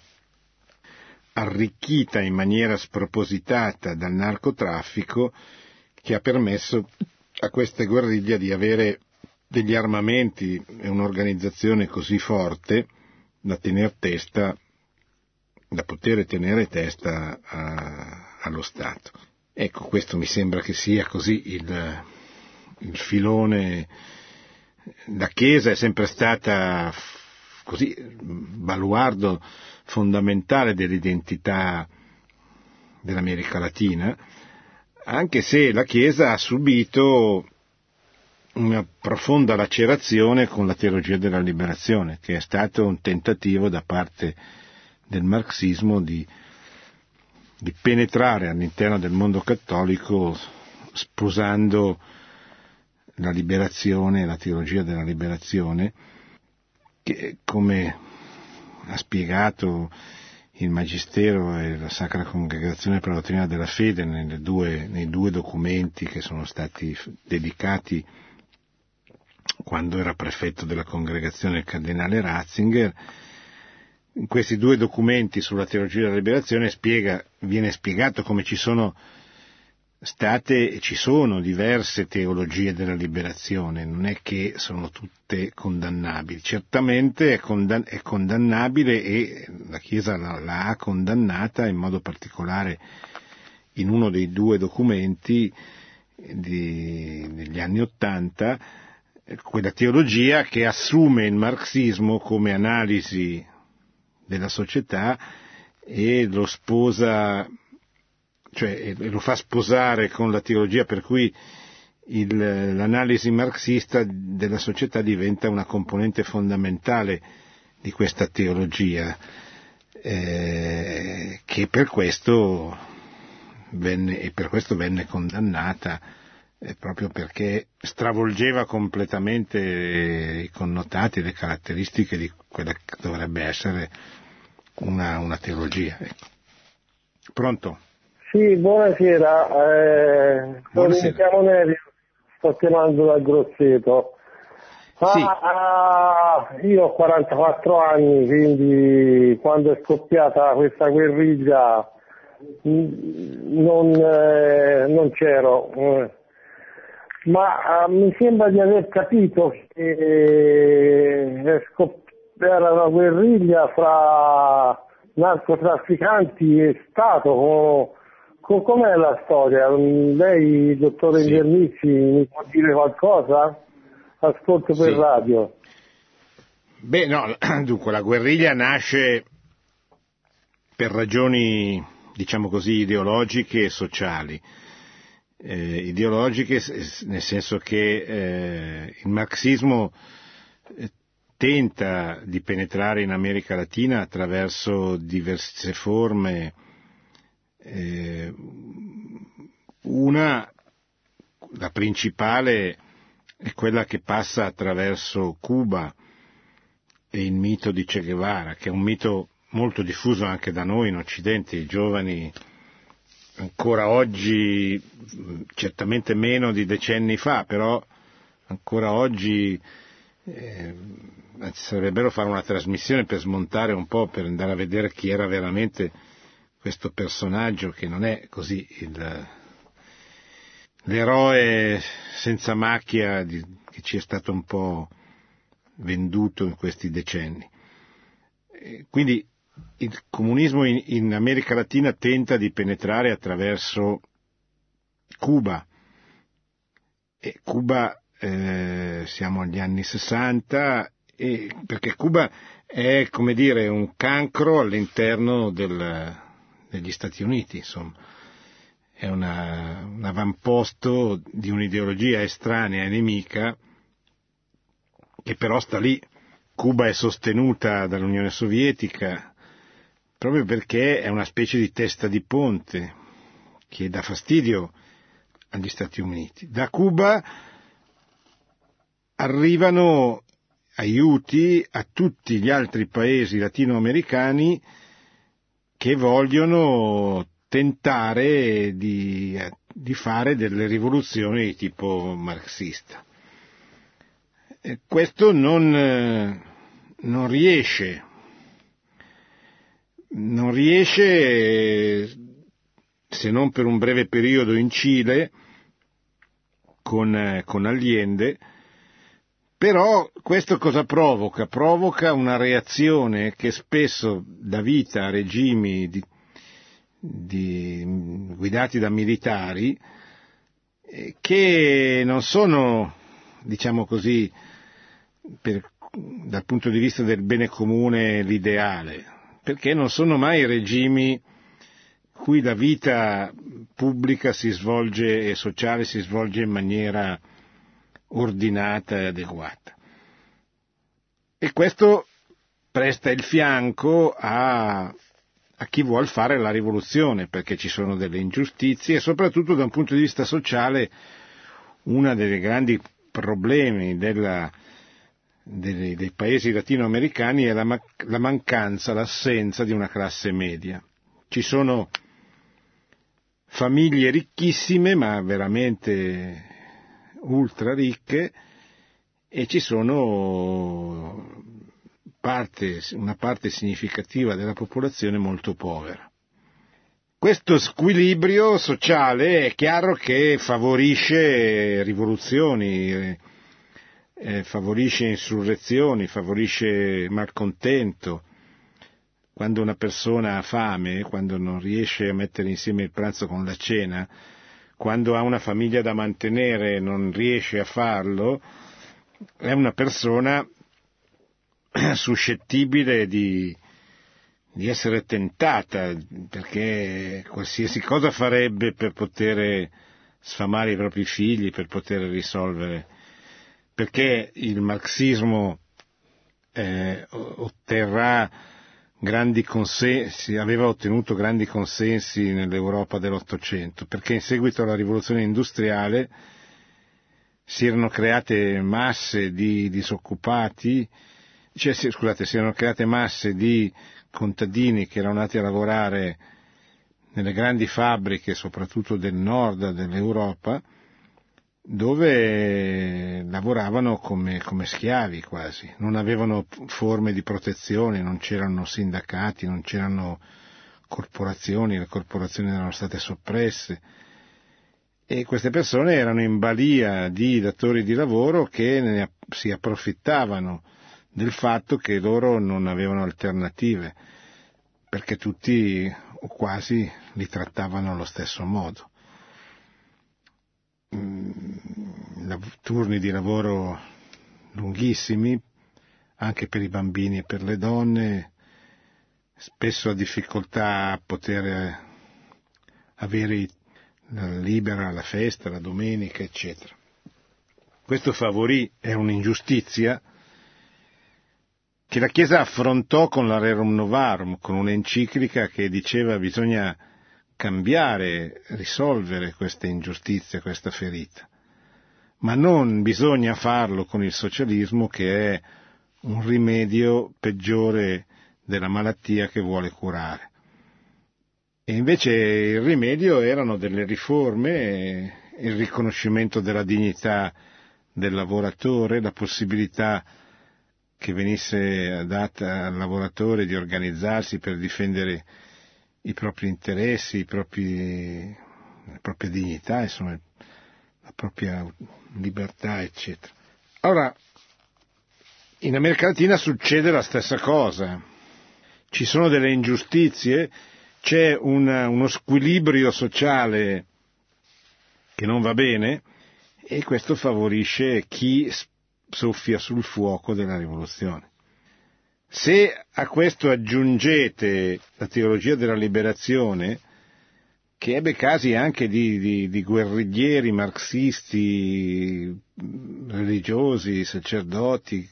arricchita in maniera spropositata dal narcotraffico che ha permesso a queste guerriglie di avere degli armamenti e un'organizzazione così forte da tenere testa, da poter tenere testa a, allo Stato. Ecco, questo mi sembra che sia così il, il filone. La Chiesa è sempre stata così baluardo fondamentale dell'identità dell'America Latina, anche se la Chiesa ha subito una profonda lacerazione con la teologia della liberazione, che è stato un tentativo da parte del marxismo di, di penetrare all'interno del mondo cattolico sposando la liberazione, la teologia della liberazione, che, come ha spiegato il Magistero e la Sacra Congregazione per la Dottrina della Fede due, nei due documenti che sono stati dedicati quando era prefetto della congregazione il cardinale Ratzinger, in questi due documenti sulla teologia della liberazione spiega, viene spiegato come ci sono state ci sono diverse teologie della liberazione, non è che sono tutte condannabili, certamente è, condann- è condannabile e la Chiesa la, la, ha condannata in modo particolare in uno dei due documenti di, degli anni Ottanta, quella teologia che assume il marxismo come analisi della società e lo sposa cioè lo fa sposare con la teologia per cui il, l'analisi marxista della società diventa una componente fondamentale di questa teologia, eh, che per questo venne, e per questo venne condannata eh, proprio perché stravolgeva completamente i connotati, le caratteristiche di quella che dovrebbe essere una, una teologia. Ecco. Pronto? Sì, buonasera, eh, Buonasera. sono Neri, sto chiamando dal Grosseto. Ah, Sì. ah, io ho 44 anni, quindi quando è scoppiata questa guerriglia mh, non, eh, non c'ero. eh. Ma ah, mi sembra di aver capito che era una guerriglia fra narcotrafficanti e Stato. Co- co- com'è la storia? Lei, dottore Sì. Invernizzi, mi può dire qualcosa? Ascolto per Sì. radio. Beh, no, dunque la guerriglia nasce per ragioni, diciamo così, ideologiche e sociali. Eh, ideologiche nel senso che eh, il marxismo eh, tenta di penetrare in America Latina attraverso diverse forme. Eh, una, la principale, è quella che passa attraverso Cuba e il mito di Che Guevara, che è un mito molto diffuso anche da noi in Occidente, i giovani ancora oggi, certamente meno di decenni fa, però ancora oggi eh, anzi, sarebbe bello fare una trasmissione per smontare un po', per andare a vedere chi era veramente questo personaggio che non è così il, l'eroe senza macchia di- che ci è stato un po' venduto in questi decenni. Quindi il comunismo in, in America Latina tenta di penetrare attraverso Cuba. E Cuba, eh, siamo agli anni 60, e, perché Cuba è, come dire, un cancro all'interno del- degli Stati Uniti, insomma. È una- un avamposto di un'ideologia estranea e nemica che però sta lì. Cuba è sostenuta dall'Unione Sovietica proprio perché è una specie di testa di ponte che dà fastidio agli Stati Uniti. Da Cuba arrivano aiuti a tutti gli altri paesi latinoamericani che vogliono tentare di, di fare delle rivoluzioni di tipo marxista. Questo non, eh, non riesce, non riesce se non per un breve periodo in Cile con, eh, con Allende, però questo cosa provoca? Provoca una reazione che spesso dà vita a regimi di, di- guidati da militari eh, che non sono, diciamo così, per- dal punto di vista del bene comune l'ideale, perché non sono mai regimi cui la vita pubblica si svolge e sociale si svolge in maniera ordinata e adeguata. E questo presta il fianco a, a chi vuol fare la rivoluzione, perché ci sono delle ingiustizie e soprattutto da un punto di vista sociale uno dei grandi problemi della, dei, dei paesi latinoamericani è la, la mancanza, l'assenza di una classe media. Ci sono famiglie ricchissime, ma veramente ultra ricche, e ci sono parte- una parte significativa della popolazione molto povera. Questo squilibrio sociale è chiaro che favorisce rivoluzioni, eh, eh, favorisce insurrezioni, favorisce malcontento. Quando una persona ha fame, quando non riesce a mettere insieme il pranzo con la cena, quando ha una famiglia da mantenere e non riesce a farlo, è una persona suscettibile di, di essere tentata, perché qualsiasi cosa farebbe per poter sfamare i propri figli, per poter risolvere, perché il marxismo eh, otterrà grandi consensi, aveva ottenuto grandi consensi nell'Europa dell'Ottocento, perché in seguito alla rivoluzione industriale si erano create masse di disoccupati, cioè, scusate, si erano create masse di contadini che erano andati a lavorare nelle grandi fabbriche, soprattutto del nord dell'Europa, dove lavoravano come, come, schiavi quasi, non avevano forme di protezione, non c'erano sindacati, non c'erano corporazioni, le corporazioni erano state soppresse e queste persone erano in balia di datori di lavoro che ne, si approfittavano del fatto che loro non avevano alternative, perché tutti o quasi li trattavano allo stesso modo. Mm, turni di lavoro lunghissimi, anche per i bambini e per le donne, spesso difficoltà a poter avere la libera, la festa, la domenica, eccetera. Questo favorì, è un'ingiustizia, che la Chiesa affrontò con la Rerum Novarum, con un'enciclica che diceva bisogna cambiare, risolvere questa ingiustizia, questa ferita. Ma non bisogna farlo con il socialismo che è un rimedio peggiore della malattia che vuole curare. E invece il rimedio erano delle riforme, il riconoscimento della dignità del lavoratore, la possibilità che venisse data al lavoratore di organizzarsi per difendere i propri interessi, i propri, la propria dignità, insomma, la propria libertà, eccetera. Ora, in America Latina succede la stessa cosa. Ci sono delle ingiustizie, c'è una, uno squilibrio sociale che non va bene e questo favorisce chi soffia sul fuoco della rivoluzione. Se a questo aggiungete la teologia della liberazione, che ebbe casi anche di, di, di guerriglieri marxisti, religiosi, sacerdoti,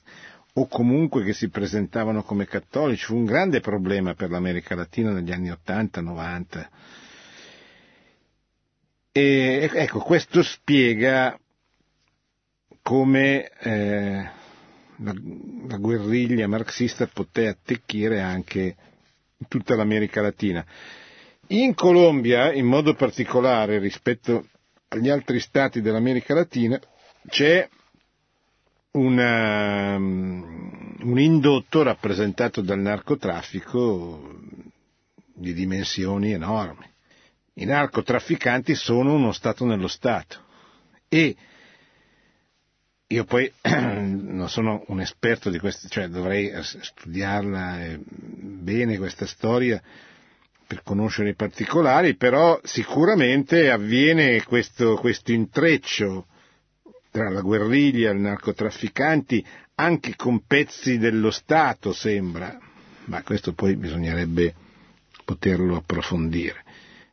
o comunque che si presentavano come cattolici, fu un grande problema per l'America Latina negli anni 80-90. E ecco, questo spiega come eh, la, la guerriglia marxista poté attecchire anche tutta l'America Latina. In Colombia, in modo particolare rispetto agli altri stati dell'America Latina, c'è una, un indotto rappresentato dal narcotraffico di dimensioni enormi. I narcotrafficanti sono uno Stato nello Stato e io poi non sono un esperto di questo, cioè dovrei studiarla eh, bene questa storia per conoscere i particolari, però sicuramente avviene questo, questo intreccio tra la guerriglia e i narcotrafficanti anche con pezzi dello Stato sembra, ma questo poi bisognerebbe poterlo approfondire.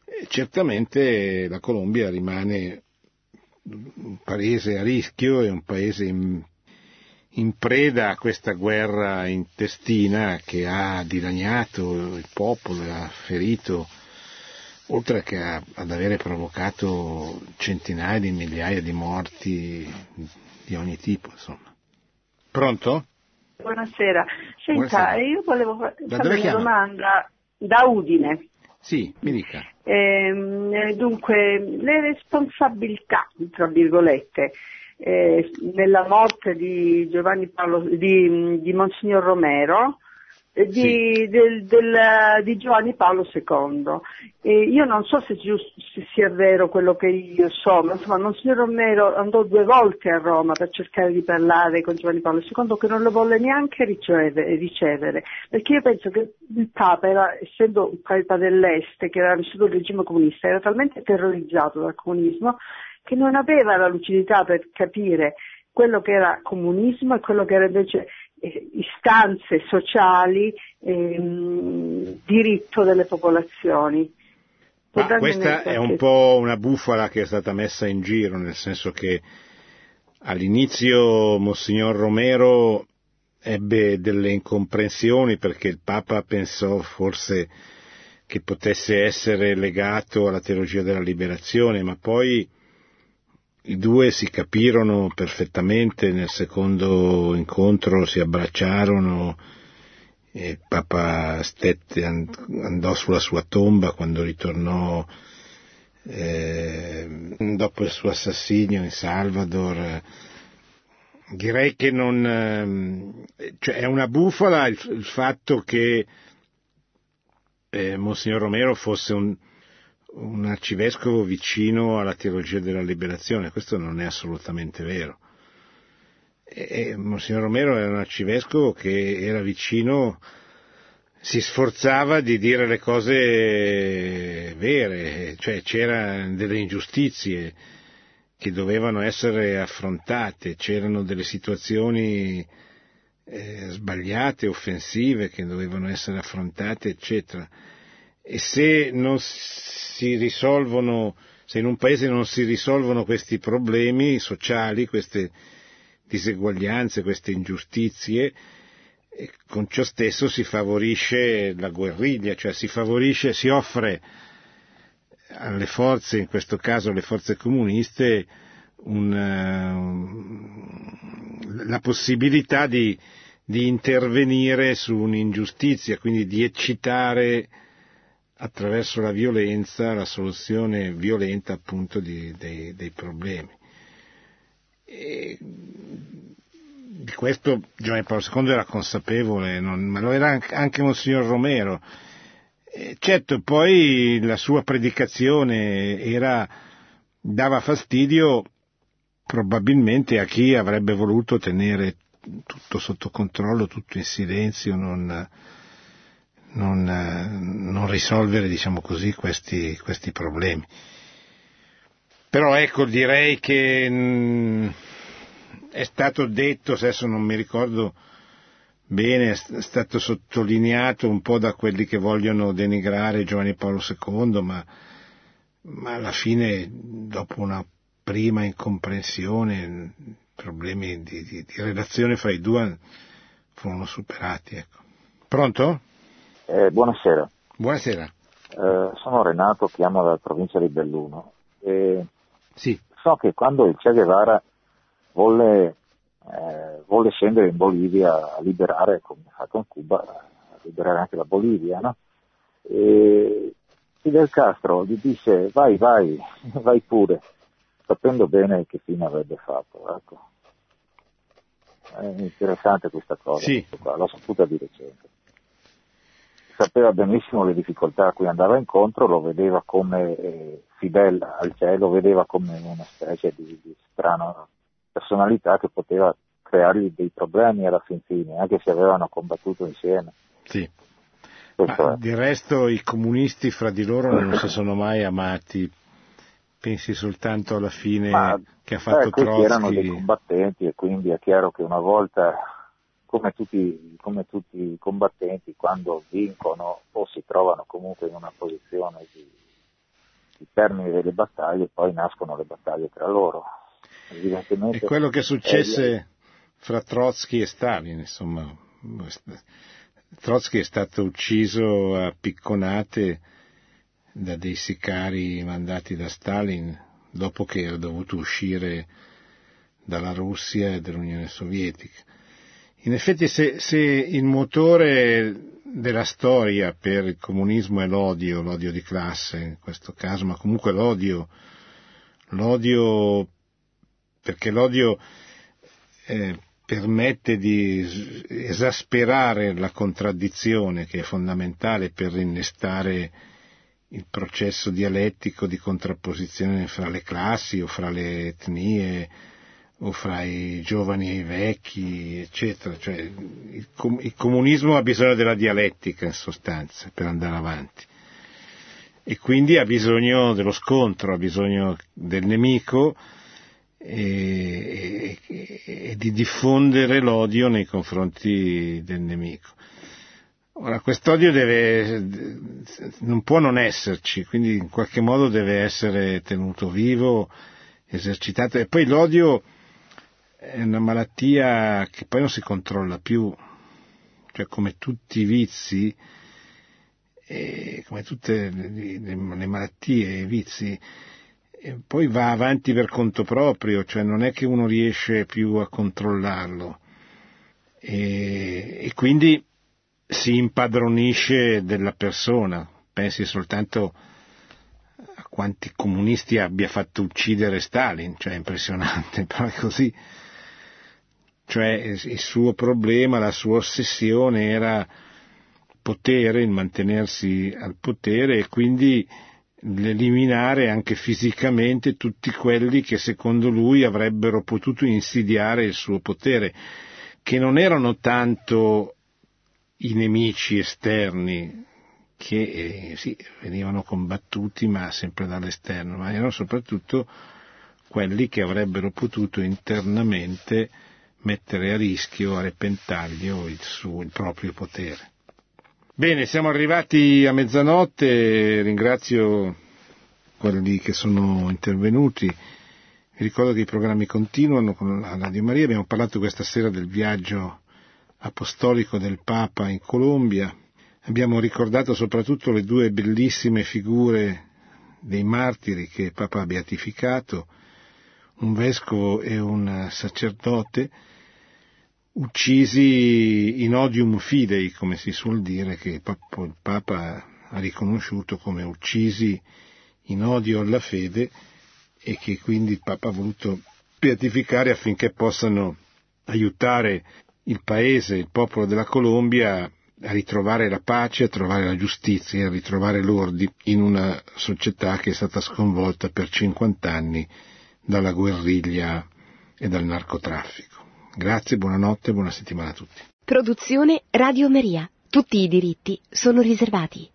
E certamente la Colombia rimane un paese a rischio e un paese in, in preda a questa guerra intestina che ha dilaniato il popolo, ha ferito, oltre che a, ad avere provocato centinaia di migliaia di morti di ogni tipo, insomma. Pronto? Buonasera. Senta, Buonasera. io volevo fare una chiama? domanda da Udine. Sì, mi dica. Ehm, eh, dunque, le responsabilità, tra virgolette, eh, nella morte di Paolo, di, di Monsignor Romero, di, Sì. del- del- di Giovanni Paolo II. E io non so se, se sia vero quello che io so, ma insomma Monsignor Romero andò due volte a Roma per cercare di parlare con Giovanni Paolo II che non lo volle neanche ricevere, ricevere. perché io penso che il Papa era, essendo un Papa dell'Est, che era vissuto il regime comunista, era talmente terrorizzato dal comunismo che non aveva la lucidità per capire quello che era comunismo e quello che era invece istanze sociali, ehm, diritto delle popolazioni. Ma questa è un po' una bufala che è stata messa in giro, nel senso che all'inizio Monsignor Romero ebbe delle incomprensioni perché il Papa pensò forse che potesse essere legato alla teologia della liberazione, ma poi i due si capirono perfettamente, nel secondo incontro si abbracciarono, e Papa stette, andò sulla sua tomba quando ritornò eh, dopo il suo assassinio in Salvador. Direi che non, cioè è una bufala il, il fatto che eh, Monsignor Romero fosse un, un arcivescovo vicino alla teologia della liberazione, questo non è assolutamente vero. E, Monsignor Romero era un arcivescovo che era vicino, si sforzava di dire le cose vere, cioè c'erano delle ingiustizie che dovevano essere affrontate, c'erano delle situazioni eh, sbagliate, offensive che dovevano essere affrontate, eccetera. E se se in un paese non si risolvono questi problemi sociali, queste diseguaglianze, queste ingiustizie, con ciò stesso si favorisce la guerriglia, cioè si favorisce, si offre alle forze, in questo caso alle forze comuniste, una, la possibilità di, di intervenire su un'ingiustizia, quindi di eccitare attraverso la violenza la soluzione violenta appunto di, dei, dei, problemi. E di questo Giovanni Paolo II era consapevole, non, ma lo era anche, Monsignor Romero. E certo, poi la sua predicazione era, dava fastidio probabilmente a chi avrebbe voluto tenere tutto sotto controllo, tutto in silenzio, non, non, non risolvere, diciamo così, questi, questi, problemi. Però ecco, direi che mh, mm, è stato detto, adesso non mi ricordo bene, è stato sottolineato un po' da quelli che vogliono denigrare Giovanni Paolo II, ma, ma alla fine, dopo una prima incomprensione, problemi di, di, di, relazione fra i due furono superati. Ecco. Pronto? Eh, buonasera. Buonasera. Eh, sono Renato, chiamo dalla provincia di Belluno. E sì. So che quando il Che Guevara volle, eh, volle, scendere in Bolivia a liberare, come ha fatto in Cuba, a liberare anche la Bolivia, no? E Fidel Castro gli disse vai, vai, vai pure sapendo bene che fine avrebbe fatto. Ecco. È interessante questa cosa, sì. l'ho saputa di recente. Sapeva benissimo le difficoltà a cui andava incontro, lo vedeva come eh, Fidel al cielo, lo vedeva come una specie di, di strana personalità che poteva creargli dei problemi alla fin fine, anche se avevano combattuto insieme. Sì. Di resto i comunisti fra di loro non si sono mai amati pensi soltanto alla fine Ma, che ha fatto eh, Trotsky? erano dei combattenti e quindi è chiaro che una volta, come tutti, come tutti i combattenti, quando vincono o si trovano comunque in una posizione di, di termine delle battaglie, poi nascono le battaglie tra loro. È quello che successe è... fra Trotsky e Stalin, insomma. Trotsky è stato ucciso a picconate da dei sicari mandati da Stalin dopo che era dovuto uscire dalla Russia e dall'Unione Sovietica. In effetti se, se, il motore della storia per il comunismo è l'odio, l'odio di classe in questo caso, ma comunque l'odio, l'odio perché l'odio eh, permette di esasperare la contraddizione che è fondamentale per innestare il processo dialettico di contrapposizione fra le classi o fra le etnie o fra i giovani e i vecchi, eccetera. Cioè, il, com- il comunismo ha bisogno della dialettica in sostanza per andare avanti e quindi ha bisogno dello scontro, ha bisogno del nemico e, e, e di diffondere l'odio nei confronti del nemico. Ora, quest'odio deve, non può non esserci, quindi in qualche modo deve essere tenuto vivo, esercitato. E poi l'odio è una malattia che poi non si controlla più, cioè come tutti i vizi, come tutte le, malattie e i vizi, poi va avanti per conto proprio, cioè non è che uno riesce più a controllarlo. E, e quindi si impadronisce della persona. Pensi soltanto a quanti comunisti abbia fatto uccidere Stalin, cioè è impressionante, però è così. Cioè il suo problema, la sua ossessione era potere, il mantenersi al potere e quindi l'eliminare anche fisicamente tutti quelli che secondo lui avrebbero potuto insidiare il suo potere, che non erano tanto i nemici esterni che eh, sì, venivano combattuti ma sempre dall'esterno, ma erano soprattutto quelli che avrebbero potuto internamente mettere a rischio, a repentaglio il, suo, il proprio potere. Bene, siamo arrivati a mezzanotte, ringrazio quelli che sono intervenuti. Vi ricordo che i programmi continuano con la Radio Maria, abbiamo parlato questa sera del viaggio apostolico del Papa in Colombia. Abbiamo ricordato soprattutto le due bellissime figure dei martiri che Papa ha beatificato, un vescovo e un sacerdote, uccisi in odium fidei, come si suol dire, che il Papa ha riconosciuto come uccisi in odio alla fede e che quindi il Papa ha voluto beatificare affinché possano aiutare il paese, il popolo della Colombia a ritrovare la pace, a trovare la giustizia, a ritrovare l'ordine in una società che è stata sconvolta per 50 anni dalla guerriglia e dal narcotraffico. Grazie, buonanotte, buona settimana a tutti. Produzione Radio Maria. Tutti i diritti sono riservati.